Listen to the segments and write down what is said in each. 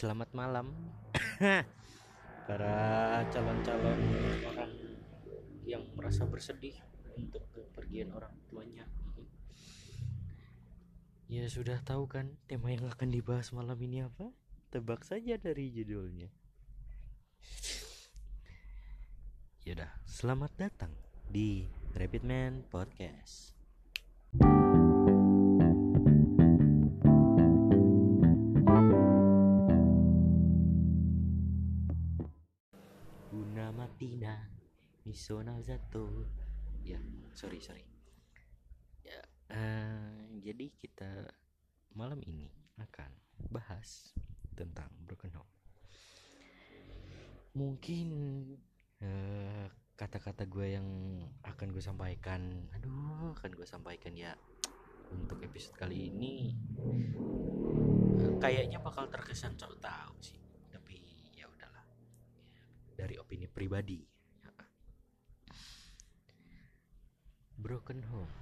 Selamat malam para calon-calon orang yang merasa bersedih untuk kepergian orang tuanya. Ya sudah tahu kan tema yang akan dibahas malam ini apa? Tebak saja dari judulnya. Yaudah, selamat datang di Rabbit Man Podcast. Guna matina misona zato ya sorry sorry. Ya eh, jadi kita malam ini akan bahas tentang broken home mungkin eh, kata-kata gue yang akan gue sampaikan aduh akan gue sampaikan ya untuk episode kali ini eh, kayaknya bakal terkesan sok tahu sih dari opini pribadi. Broken home.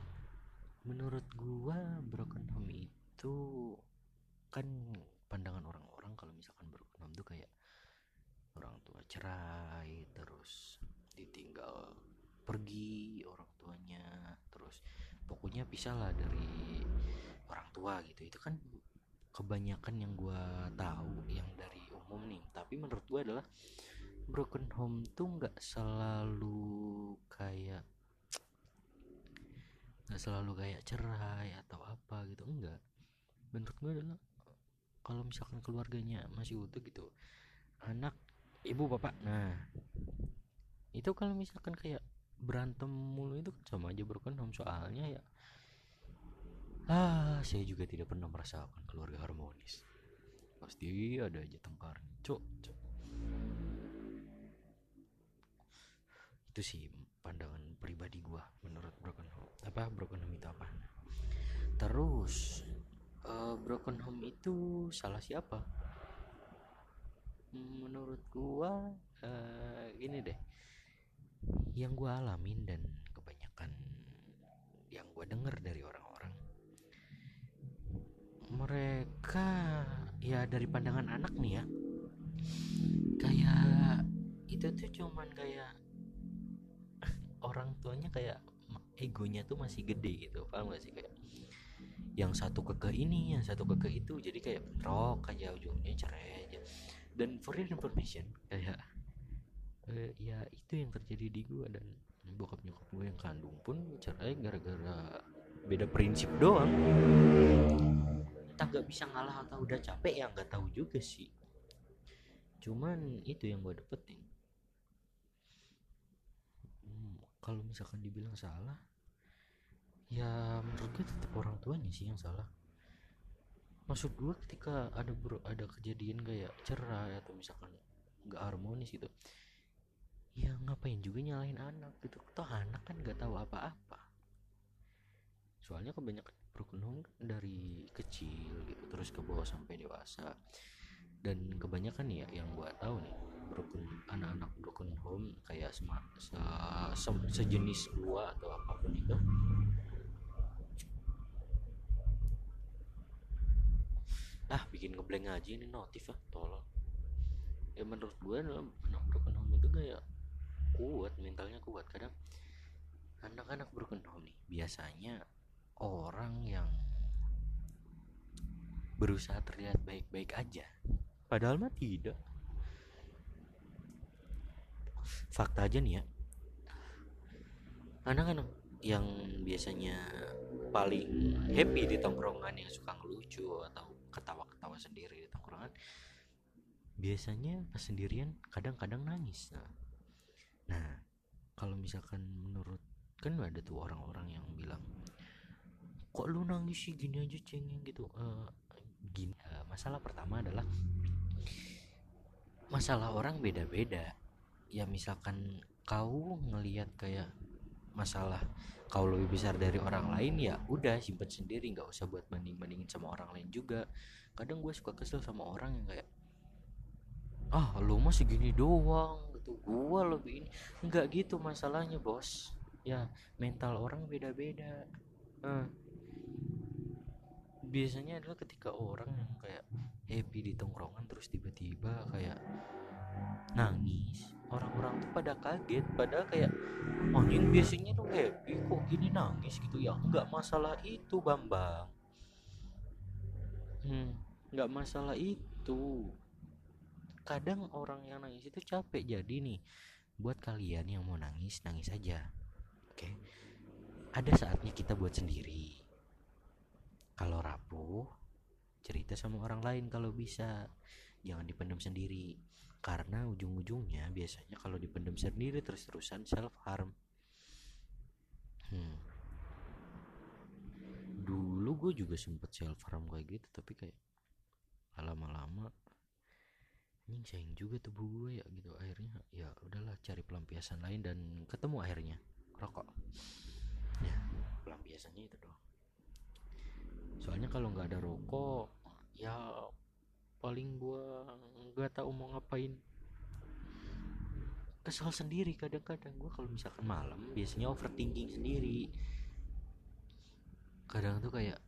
Menurut gua broken home itu kan pandangan orang-orang kalau misalkan broken home tuh kayak orang tua cerai terus ditinggal pergi orang tuanya terus pokoknya pisah lah dari orang tua gitu. Itu kan kebanyakan yang gua tahu yang dari umum nih. Tapi menurut gua adalah broken home tuh nggak selalu kayak nggak selalu kayak cerai atau apa gitu enggak. Menurut gue adalah kalau misalkan keluarganya masih utuh gitu anak ibu bapak nah itu kalau misalkan kayak berantem mulu itu sama aja broken home. Soalnya ya ah saya juga tidak pernah merasakan keluarga harmonis. Pasti ada aja tengkar cok cok itu sih pandangan pribadi gua menurut broken home. Apa? Broken home itu apa? Terus uh, broken home itu salah siapa? Menurut gua uh, ini deh. Yang gua alamin dan kebanyakan yang gua dengar dari orang-orang mereka ya dari pandangan anak nih ya kayak itu tuh cuman kayak orang tuanya kayak egonya tuh masih gede gitu paham gak sih? Kayak yang satu keke ini yang satu keke itu jadi kayak bentrok aja ujungnya cerai aja. Dan for your information kayak eh, ya itu yang terjadi di gue dan bokap nyokap gue yang kandung pun cerai gara-gara beda prinsip doang. Entah gak bisa ngalah atau udah capek ya nggak tahu juga sih. Cuman itu yang gue dapetin kalau misalkan dibilang salah ya menurut gue tetap orang tuanya sih yang salah. Maksud gue ketika ada bro ada kejadian kayak cerai atau misalkan nggak harmonis gitu ya ngapain juga nyalahin anak gitu. Toh anak kan nggak tahu apa-apa. Soalnya kebanyakan kan dari kecil gitu terus ke bawah sampai dewasa. Dan kebanyakan ya yang gue tahu nih broken anak-anak broken home kayak se, se, sejenis gua atau apa pun itu. Ah bikin ngeblank aja ini notif ya tolong ya menurut gua anak broken home itu kayak kuat mentalnya kuat. Kadang anak-anak broken home nih biasanya orang yang berusaha terlihat baik-baik aja. Padahal mah tidak fakta aja nih ya. Anak-anak yang biasanya paling happy di tongkrongan yang suka ngelucu atau ketawa-ketawa sendiri di tongkrongan biasanya pas sendirian kadang-kadang nangis. Nah, nah kalau misalkan menurut kan ada tuh orang-orang yang bilang kok lu nangis sih? Gini aja cengeng gitu. Uh, gini uh, masalah pertama adalah masalah orang beda-beda ya misalkan kau ngelihat kayak masalah kau lebih besar dari orang lain ya udah simpan sendiri nggak usah buat banding bandingin sama orang lain juga. Kadang gue suka kesel sama orang yang kayak ah lu masih gini doang gitu. Gue lebih ini. Nggak gitu masalahnya bos. Ya mental orang beda-beda. Uh. biasanya adalah ketika orang yang kayak happy di tongkrongan terus tiba-tiba kayak nangis pada kaget pada kayak anjing biasanya tuh happy kok gini nangis gitu. Ya nggak masalah itu bambang. Hmm, nggak masalah itu. Kadang orang yang nangis itu capek. Jadi nih buat kalian yang mau nangis nangis aja. Oke? Ada saatnya kita buat sendiri. Kalau rapuh cerita sama orang lain kalau bisa. Jangan dipendam sendiri karena ujung-ujungnya biasanya kalau dipendam sendiri terus-terusan self harm hmm. dulu gue juga sempet self harm kayak gitu tapi kayak lama-lama. Ini sayang juga tubuh gue ya gitu. Akhirnya ya udahlah cari pelampiasan lain dan ketemu akhirnya. Rokok. Ya pelampiasannya itu doang. Soalnya kalau nggak ada rokok ya paling gua nggak tahu mau ngapain. Kesal sendiri kadang-kadang gua kalau misalkan malam biasanya overthinking sendiri. Kadang tuh kayak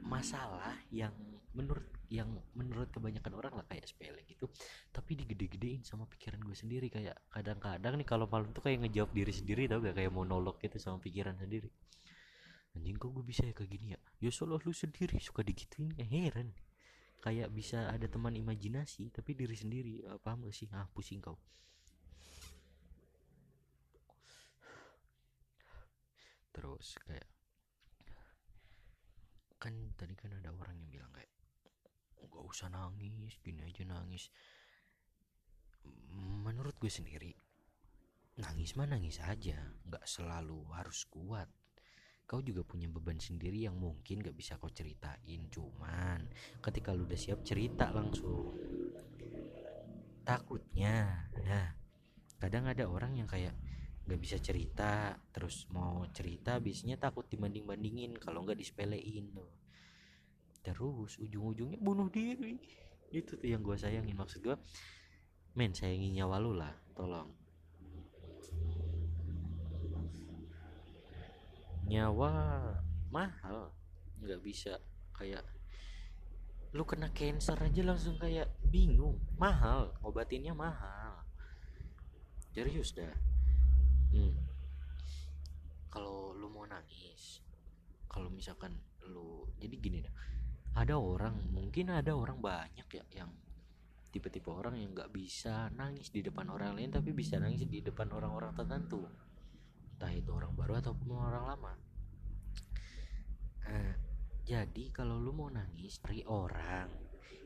masalah yang menurut yang menurut kebanyakan orang lah kayak sepele gitu tapi digede-gedein sama pikiran gue sendiri. Kayak kadang-kadang nih kalau malam tuh kayak ngejawab diri sendiri tau gak? Kayak monolog gitu sama pikiran sendiri. Anjing kok gue bisa ya kayak gini ya? Ya soalnya lu sendiri suka digituin ya heran kayak bisa ada teman imajinasi tapi diri sendiri. Uh, paham gak sih? Ah pusing kau. Terus kayak kan tadi kan ada orang yang bilang kayak gak usah nangis gini aja nangis. Menurut gue sendiri nangis mah nangis aja nggak selalu harus kuat kau juga punya beban sendiri yang mungkin gak bisa kau ceritain cuman ketika lu udah siap cerita langsung. Takutnya nah kadang ada orang yang kayak gak bisa cerita terus mau cerita biasanya takut dibanding bandingin kalau nggak disepelein. Tuh terus ujung-ujungnya bunuh diri. Itu tuh yang gue sayangin. Maksud gue men sayangin nyawa lu lah tolong nyawa mahal. Nggak bisa kayak lu kena cancer aja langsung kayak bingung. Mahal obatinnya mahal. Serius dah. Hmm. kalau lu mau nangis kalau misalkan lu jadi gini dah. Ada orang mungkin ada orang banyak ya yang tipe-tipe orang yang nggak bisa nangis di depan orang lain tapi bisa nangis di depan orang-orang tertentu entah itu orang baru ataupun orang lama. Nah, jadi kalau lu mau nangis cari orang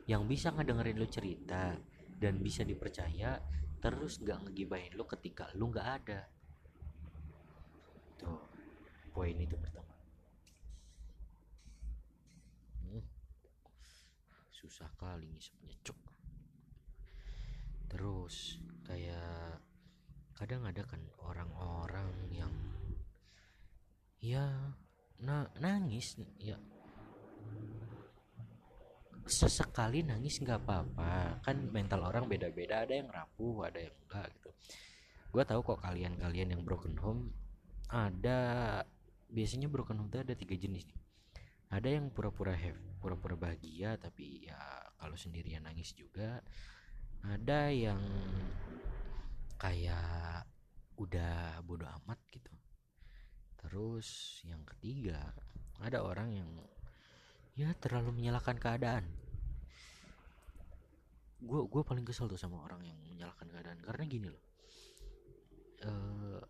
yang bisa ngedengerin lu cerita dan bisa dipercaya terus gak ngegibahin lu ketika lu gak ada. Tuh poin itu pertama. Hmm. susah kali ngisepnya cuk. Terus kayak kadang ada kan orang-orang yang ya na nangis ya. Sesekali nangis nggak apa-apa. Kan mental orang beda-beda ada yang rapuh ada yang enggak gitu. Gue tahu kok kalian-kalian yang broken home ada biasanya broken home itu ada tiga jenis nih. Ada yang pura-pura have pura-pura bahagia tapi ya kalau sendirian nangis juga. Ada yang kayak udah bodoh amat gitu. Terus yang ketiga ada orang yang ya terlalu menyalahkan keadaan. Gue gue paling kesel tuh sama orang yang menyalahkan keadaan. Karena gini loh uh, eh,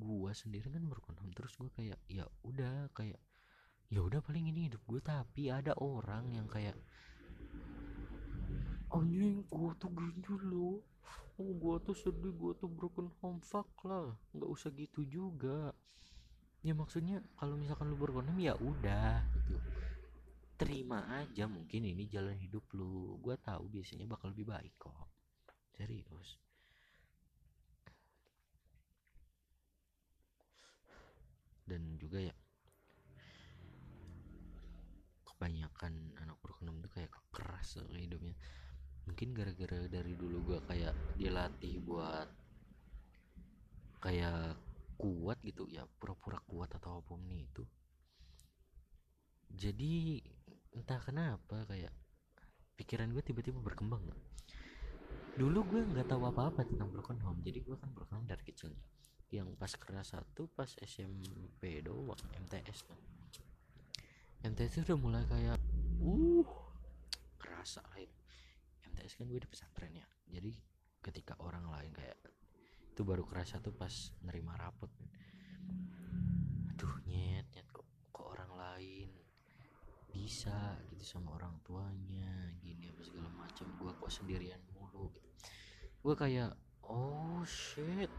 gue sendiri kan berkondom terus gue kayak ya udah kayak ya udah paling ini hidup gue tapi ada orang yang kayak anjing gue tuh gini loh. Oh gue tuh sedih gue tuh broken home. Fuck lah nggak usah gitu juga. Ya maksudnya kalau misalkan lu broken home ya udah gitu. Terima aja mungkin ini jalan hidup lu. Gue tahu biasanya bakal lebih baik kok. Serius. Dan juga ya kebanyakan anak broken home tuh kayak keras hidupnya mungkin gara-gara dari dulu gue kayak dilatih buat kayak kuat gitu ya pura-pura kuat atau apa pun itu. Jadi entah kenapa kayak pikiran gue tiba-tiba berkembang. Dulu gue nggak tahu apa-apa tentang broken home jadi gue kan broken home dari kecilnya yang pas kelas satu pas SMP doang MTS kan MTS udah mulai kayak uh kerasa lah itu MTS kan gue di pesantren ya. Jadi ketika orang lain kayak itu baru kerasa tuh pas nerima rapot. Aduh nyet nyet kok kok orang lain bisa gitu sama orang tuanya gini apa segala macam. Gue kok sendirian mulu gitu. Gue kayak oh shit.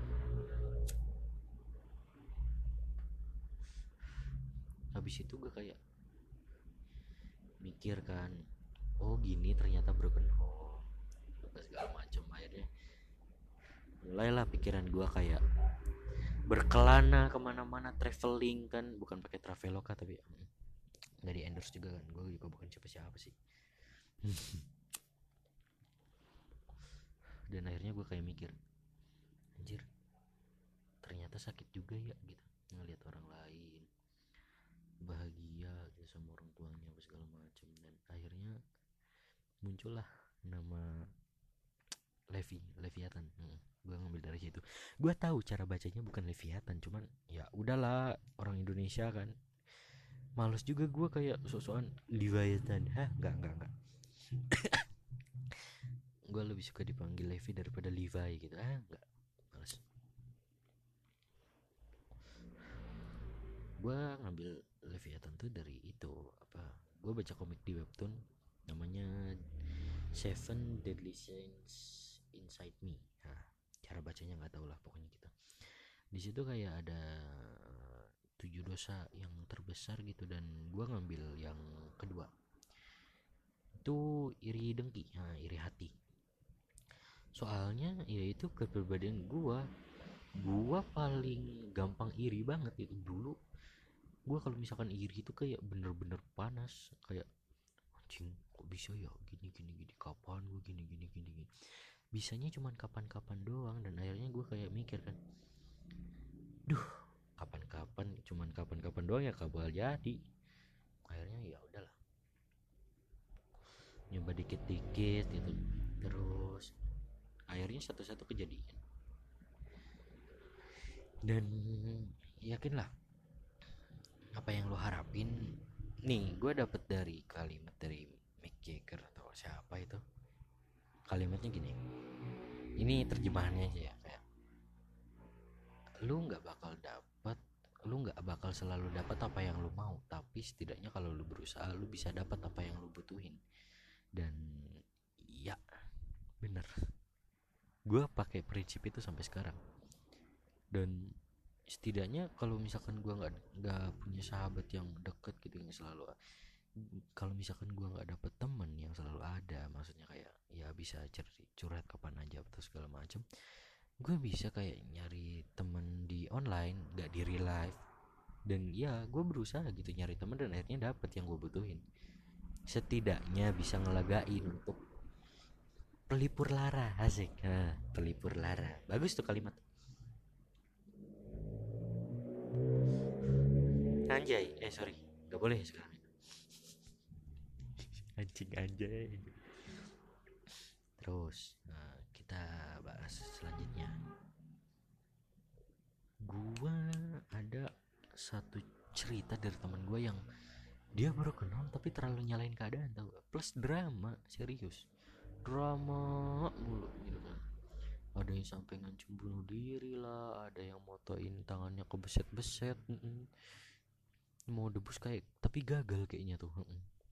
Habis itu gue kayak mikir kan oh gini ternyata broken home segala macam akhirnya. Mulailah pikiran gue kayak berkelana ke mana-mana traveling kan. Bukan pakai traveloka tapi nggak di endorse juga kan. Gue juga bukan siapa-siapa sih. Dan akhirnya gue kayak mikir anjir ternyata sakit juga ya gitu. Ngelihat orang lain bahagia gitu sama orang tuanya apa segala macam dan akhirnya muncullah nama Levi Leviathan. Hmm, gue ngambil dari situ. Gue tahu cara bacanya bukan Leviathan cuman ya udahlah orang Indonesia kan. Males juga gue kayak sosokan Leviathan. Hah? Nggak nggak nggak. Gue lebih suka dipanggil Levi daripada Levi gitu. Ah nggak. Males. Gue ngambil Leviathan tuh dari itu apa gue baca komik di webtoon namanya Seven Deadly Sins Inside Me. Nah, cara bacanya nggak tau lah pokoknya kita di situ kayak ada tujuh dosa yang terbesar gitu dan gue ngambil yang kedua. Itu iri dengki nah, iri hati. Soalnya ya itu kepribadian gua. Gua paling gampang iri banget itu dulu gua kalau misalkan iri itu kayak bener-bener panas kayak anjing kok bisa ya? Gini gini gini kapan gua gini gini gini gini bisanya cuman kapan-kapan doang dan akhirnya gua kayak mikir kan duh kapan-kapan cuman kapan-kapan doang ya kabel jadi. Akhirnya ya udahlah. Nyoba dikit-dikit gitu terus akhirnya satu-satu kejadian. Dan yakinlah apa yang lo harapin nih gue dapet dari kalimat dari Mick Jagger atau siapa itu kalimatnya gini. Ini terjemahannya aja ya kayak lu nggak bakal dapat lu nggak bakal selalu dapat apa yang lu mau tapi setidaknya kalau lu berusaha lu bisa dapat apa yang lu butuhin. Dan ya bener. Gue pakai prinsip itu sampai sekarang. Dan setidaknya kalau misalkan gue nggak nggak punya sahabat yang deket gitu yang selalu kalau misalkan gue nggak dapet temen yang selalu ada ya bisa curhat kapan aja atau segala macam gue bisa kayak nyari temen di online nggak di real life. Dan ya gue berusaha gitu nyari temen dan akhirnya dapet yang gue butuhin. Setidaknya bisa ngelagain untuk pelipur lara asik. Nah, pelipur lara. Bagus tuh kalimat. Anjay. Eh sorry. Nggak boleh ya sekarang. Anjing anjay terus nah, kita bahas selanjutnya. Gua ada satu cerita dari teman gue yang dia baru kenal tapi terlalu nyalain keadaan tau plus drama serius. Drama mulu gitu kan. Ada yang sampai ngancam bunuh diri lah ada yang motoin tangannya ke beset-beset mau debus kayak tapi gagal kayaknya tuh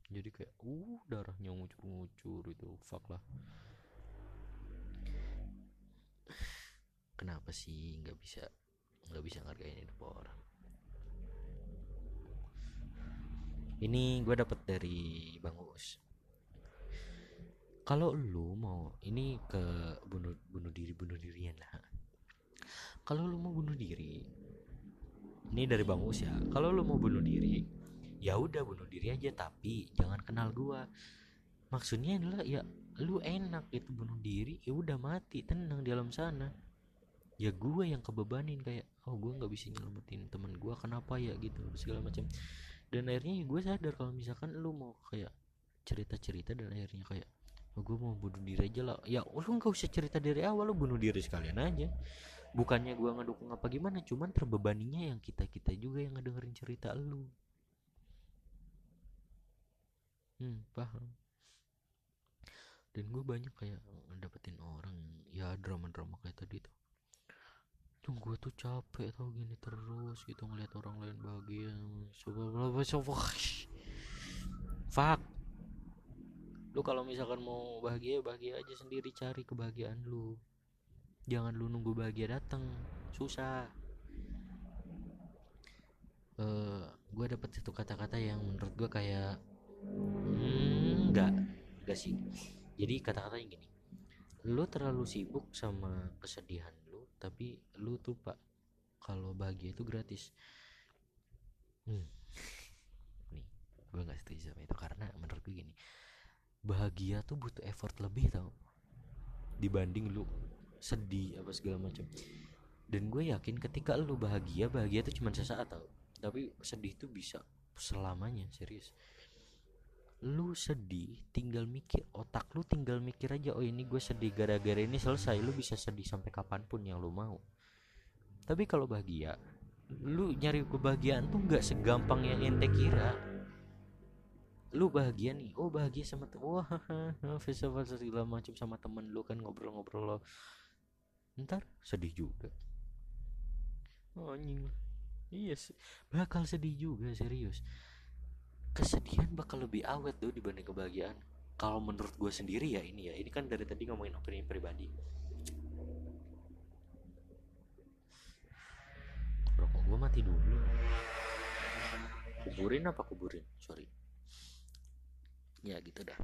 jadi kayak uh darahnya ngucur-ngucur itu fuck lah kenapa sih nggak bisa nggak bisa ngargain hidup orang? Ini gue dapet dari bang Uus. Kalau lu mau ini ke bunuh bunuh diri bunuh dirian lah. Kalau lu mau bunuh diri ini dari bang Us ya. Kalau lu mau bunuh diri ya udah bunuh diri aja tapi jangan kenal gua. Maksudnya adalah ya lu enak itu bunuh diri ya udah mati tenang di alam sana ya gua yang kebebanin kayak oh gua nggak bisa nyelamatin teman gua kenapa ya? gitu segala macam dan akhirnya gue sadar kalau misalkan lu mau kayak cerita-cerita dan akhirnya kayak oh, gue mau bunuh diri aja lah. Ya lu nggak usah cerita dari awal lu bunuh diri sekalian aja. Bukannya gue ngedukung apa gimana cuman terbebaninya yang kita kita juga yang ngedengerin cerita lu. Hmm paham. Dan gue banyak kayak dapetin orang. Ya drama-drama kayak tadi tuh tuh gue tuh capek tau gini terus gitu ngeliat orang lain bahagia. Coba coba fuck. Lu kalau misalkan mau bahagia bahagia aja sendiri cari kebahagiaan lu. Jangan lu nunggu bahagia datang susah. Uh, eh, gue dapet satu kata-kata yang menurut gue kayak hmm, enggak. Enggak sih. Jadi kata-kata yang gini lu terlalu sibuk sama kesedihan tapi lu tuh pak kalau bahagia itu gratis. Hmm. nih gue nggak setuju sama itu karena menurut gue gini bahagia tuh butuh effort lebih tau. Dibanding lu sedih apa segala macam. Dan gue yakin ketika lu bahagia bahagia tuh cuma sesaat tau. Tapi sedih tuh bisa selamanya serius lu sedih tinggal mikir otak lu tinggal mikir aja oh ini gue sedih gara-gara ini selesai lu bisa sedih sampai kapan pun yang lu mau. Tapi kalau bahagia lu nyari kebahagiaan tuh nggak segampang yang ente kira. Lu bahagia nih oh bahagia sama tuh wah festival segala macam sama temen lu kan ngobrol-ngobrol lo. Ntar sedih juga. Oh, anjing. Iya yes. bakal sedih juga serius kesedihan bakal lebih awet tuh dibanding kebahagiaan. Kalau menurut gue sendiri ya ini ya ini kan dari tadi ngomongin opini pribadi. Rokok gue mati dulu. Kuburin apa kuburin? Sorry. Ya gitu dah.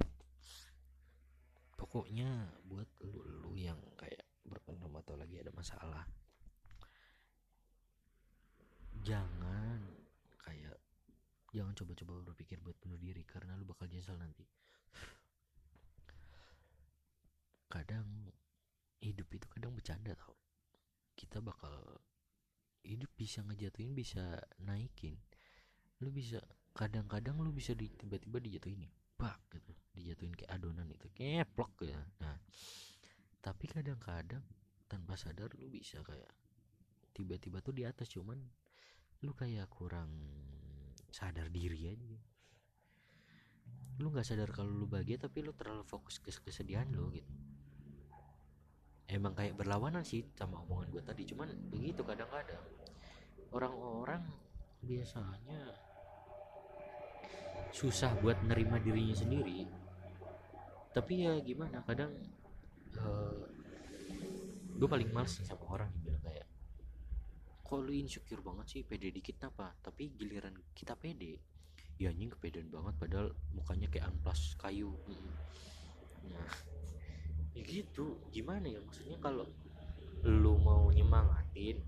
Pokoknya buat lu lu yang kayak berpenuh atau lagi ada masalah jangan jangan coba-coba berpikir buat bunuh diri karena lu bakal nyesal nanti. Kadang hidup itu kadang bercanda tau. Kita bakal hidup bisa ngejatuhin bisa naikin. Lu bisa kadang-kadang lu bisa di tiba-tiba dijatuhin nih bak gitu. Dijatuhin kayak adonan itu keplok ya nah tapi kadang-kadang tanpa sadar lu bisa kayak tiba-tiba tuh di atas cuman lu kayak kurang sadar diri aja. Lu nggak sadar kalau lu bahagia tapi lu terlalu fokus ke kesedihan lu gitu. Emang kayak berlawanan sih sama omongan gue tadi cuman begitu kadang-kadang. Orang-orang biasanya susah buat nerima dirinya sendiri. Tapi ya gimana kadang uh, eh, gue paling males sama orang kok lu insecure banget sih? Pede dikit apa tapi giliran kita pede. Ya anjing kepedean banget. Padahal mukanya kayak amplas kayu. Nah ya gitu. Gimana ya? Maksudnya kalau lu mau nyemangatin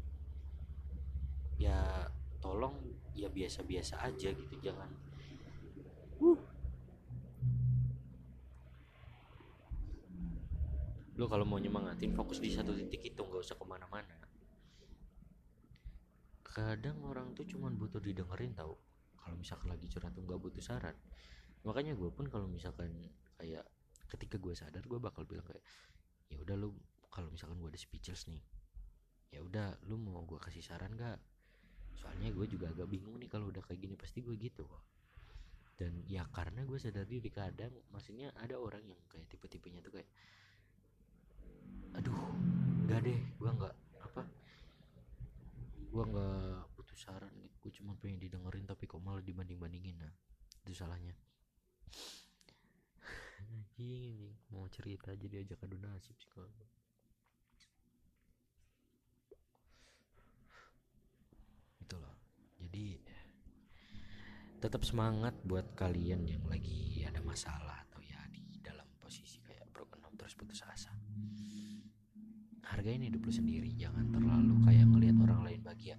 ya tolong ya biasa-biasa aja gitu. Jangan. Uh. lo kalau mau nyemangatin fokus di satu titik itu. Nggak usah ke mana-mana kadang orang tuh cuman butuh didengerin tau. Kalau misalkan lagi curhat tuh nggak butuh saran. Makanya gue pun kalau misalkan kayak ketika gue sadar gue bakal bilang kayak ya udah lu kalau misalkan gue ada speechless nih ya udah lu mau gue kasih saran gak soalnya gue juga agak bingung nih kalau udah kayak gini pasti gue gitu kok. Dan ya karena gue sadar diri kadang maksudnya ada orang yang kayak tipe-tipenya tuh kayak aduh gak deh gue nggak apa gue nggak butuh saran gitu gue cuma pengen didengerin tapi kok malah dibanding bandingin nah itu salahnya. Anjing mau cerita jadi ajak adu nasib sih kalau itulah. Jadi tetap semangat buat kalian yang lagi ada masalah atau ya di dalam posisi kayak broken home terus putus asa hargain hidup lu sendiri jangan terlalu kayak ngelihat orang lain bahagia.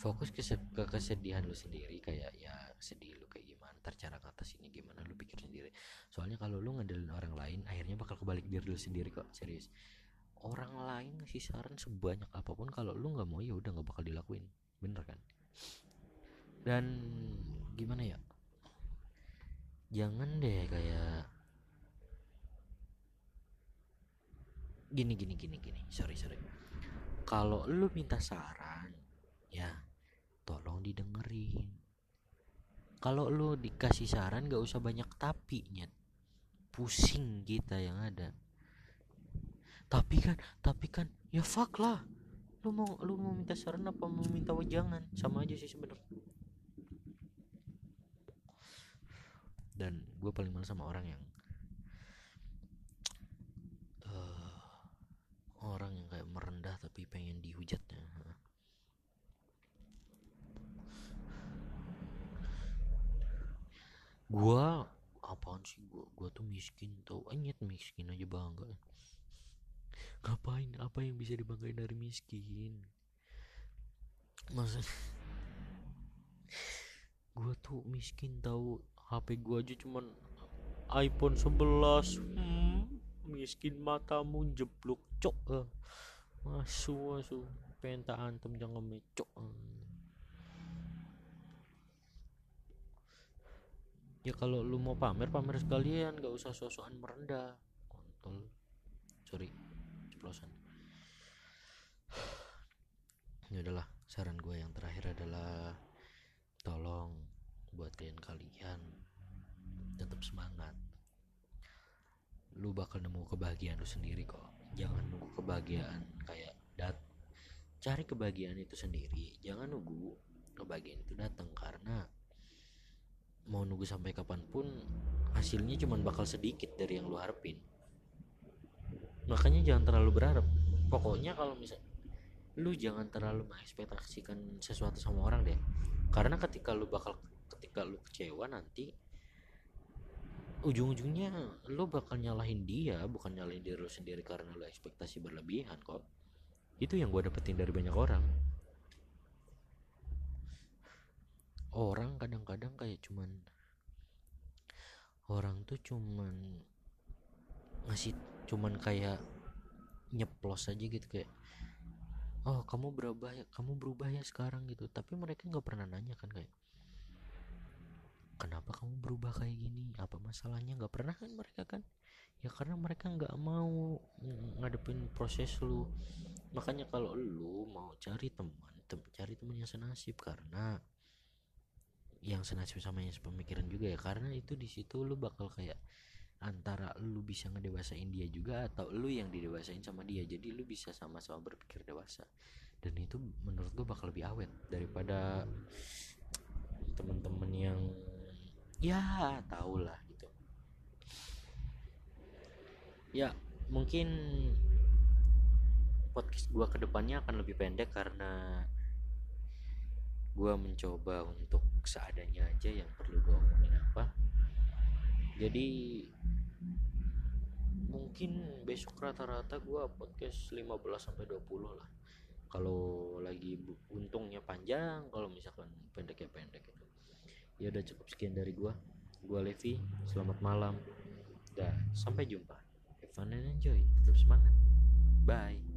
Fokus ke, ke kesedihan lu sendiri kayak ya sedih lu kayak gimana ntar cara ini gimana lu pikir sendiri. Soalnya kalau lu ngedelin orang lain akhirnya bakal kebalik diri lu sendiri kok serius. Orang lain ngasih saran sebanyak apa pun kalau lu nggak mau ya udah nggak bakal dilakuin. Bener kan? Dan gimana ya? Jangan deh kayak gini gini gini gini. Sorry sorry. Kalau lu minta saran ya tolong didengerin. Kalau lu dikasih saran gak usah banyak tapi nyet pusing kita yang ada. Tapi kan tapi kan ya fuck lah. Lu mau lu mau minta saran apa? Mau minta wejangan? Sama aja sih sebenarnya. Dan gue paling males sama orang yang orang yang kayak merendah tapi pengen dihujatnya. Gua apaan sih gua? Gua tuh miskin tau. Anyet miskin aja bangga. Ngapain? Apa yang bisa dibanggain dari miskin? Masa gua tuh miskin tau. HP gua aja cuman iPhone 11 hmm, miskin matamu jeblok cok. Eh. masuk masuk pengen tak antem jangan mecok ya kalau lu mau pamer pamer sekalian. Gak usah sosokan merendah. Kontol. Sorry ceplosan. Ya udahlah saran gue yang terakhir adalah tolong buat kalian kalian tetap semangat lu bakal nemu kebahagiaan lu sendiri kok. Jangan nunggu kebahagiaan kayak dat cari kebahagiaan itu sendiri. Jangan nunggu kebahagiaan itu datang karena mau nunggu sampai kapan pun hasilnya cuma bakal sedikit dari yang lu harapin. Makanya jangan terlalu berharap. Pokoknya kalau misal lu jangan terlalu mengekspektasikan sesuatu sama orang deh. Karena ketika lu bakal ketika lu kecewa nanti ujung-ujungnya lo bakal nyalahin dia bukan nyalahin diri lo sendiri karena lo ekspektasi berlebihan kok. Itu yang gue dapetin dari banyak orang. Orang kadang-kadang kayak cuman orang tuh cuman ngasih cuman kayak nyeplos aja gitu kayak oh kamu berubah ya kamu berubah ya sekarang gitu. Tapi mereka nggak pernah nanya kan kayak kenapa kamu berubah kayak gini? Apa masalahnya? Nggak pernah kan mereka kan. Ya karena mereka nggak mau ngadepin proses lu. Makanya kalau lu mau cari teman tem cari teman yang senasib karena yang senasib sama yang sepemikiran juga ya. Karena itu di situ lu bakal kayak antara lu bisa ngedewasain dia juga atau lu yang didewasain sama dia. Jadi lu bisa sama-sama berpikir dewasa. Dan itu menurut gue bakal lebih awet daripada ya tau lah gitu. Ya mungkin podcast gua ke depannya akan lebih pendek karena gua mencoba untuk seadanya aja yang perlu gua omongin apa. Jadi mungkin besok rata-rata gua podcast 15 sampai 20 lah. Kalau lagi untungnya panjang kalau misalkan pendek ya pendek gitu ya udah cukup sekian dari gua. Gua Levi selamat malam. Dan sampai jumpa. Have fun and enjoy. Tetap semangat. Bye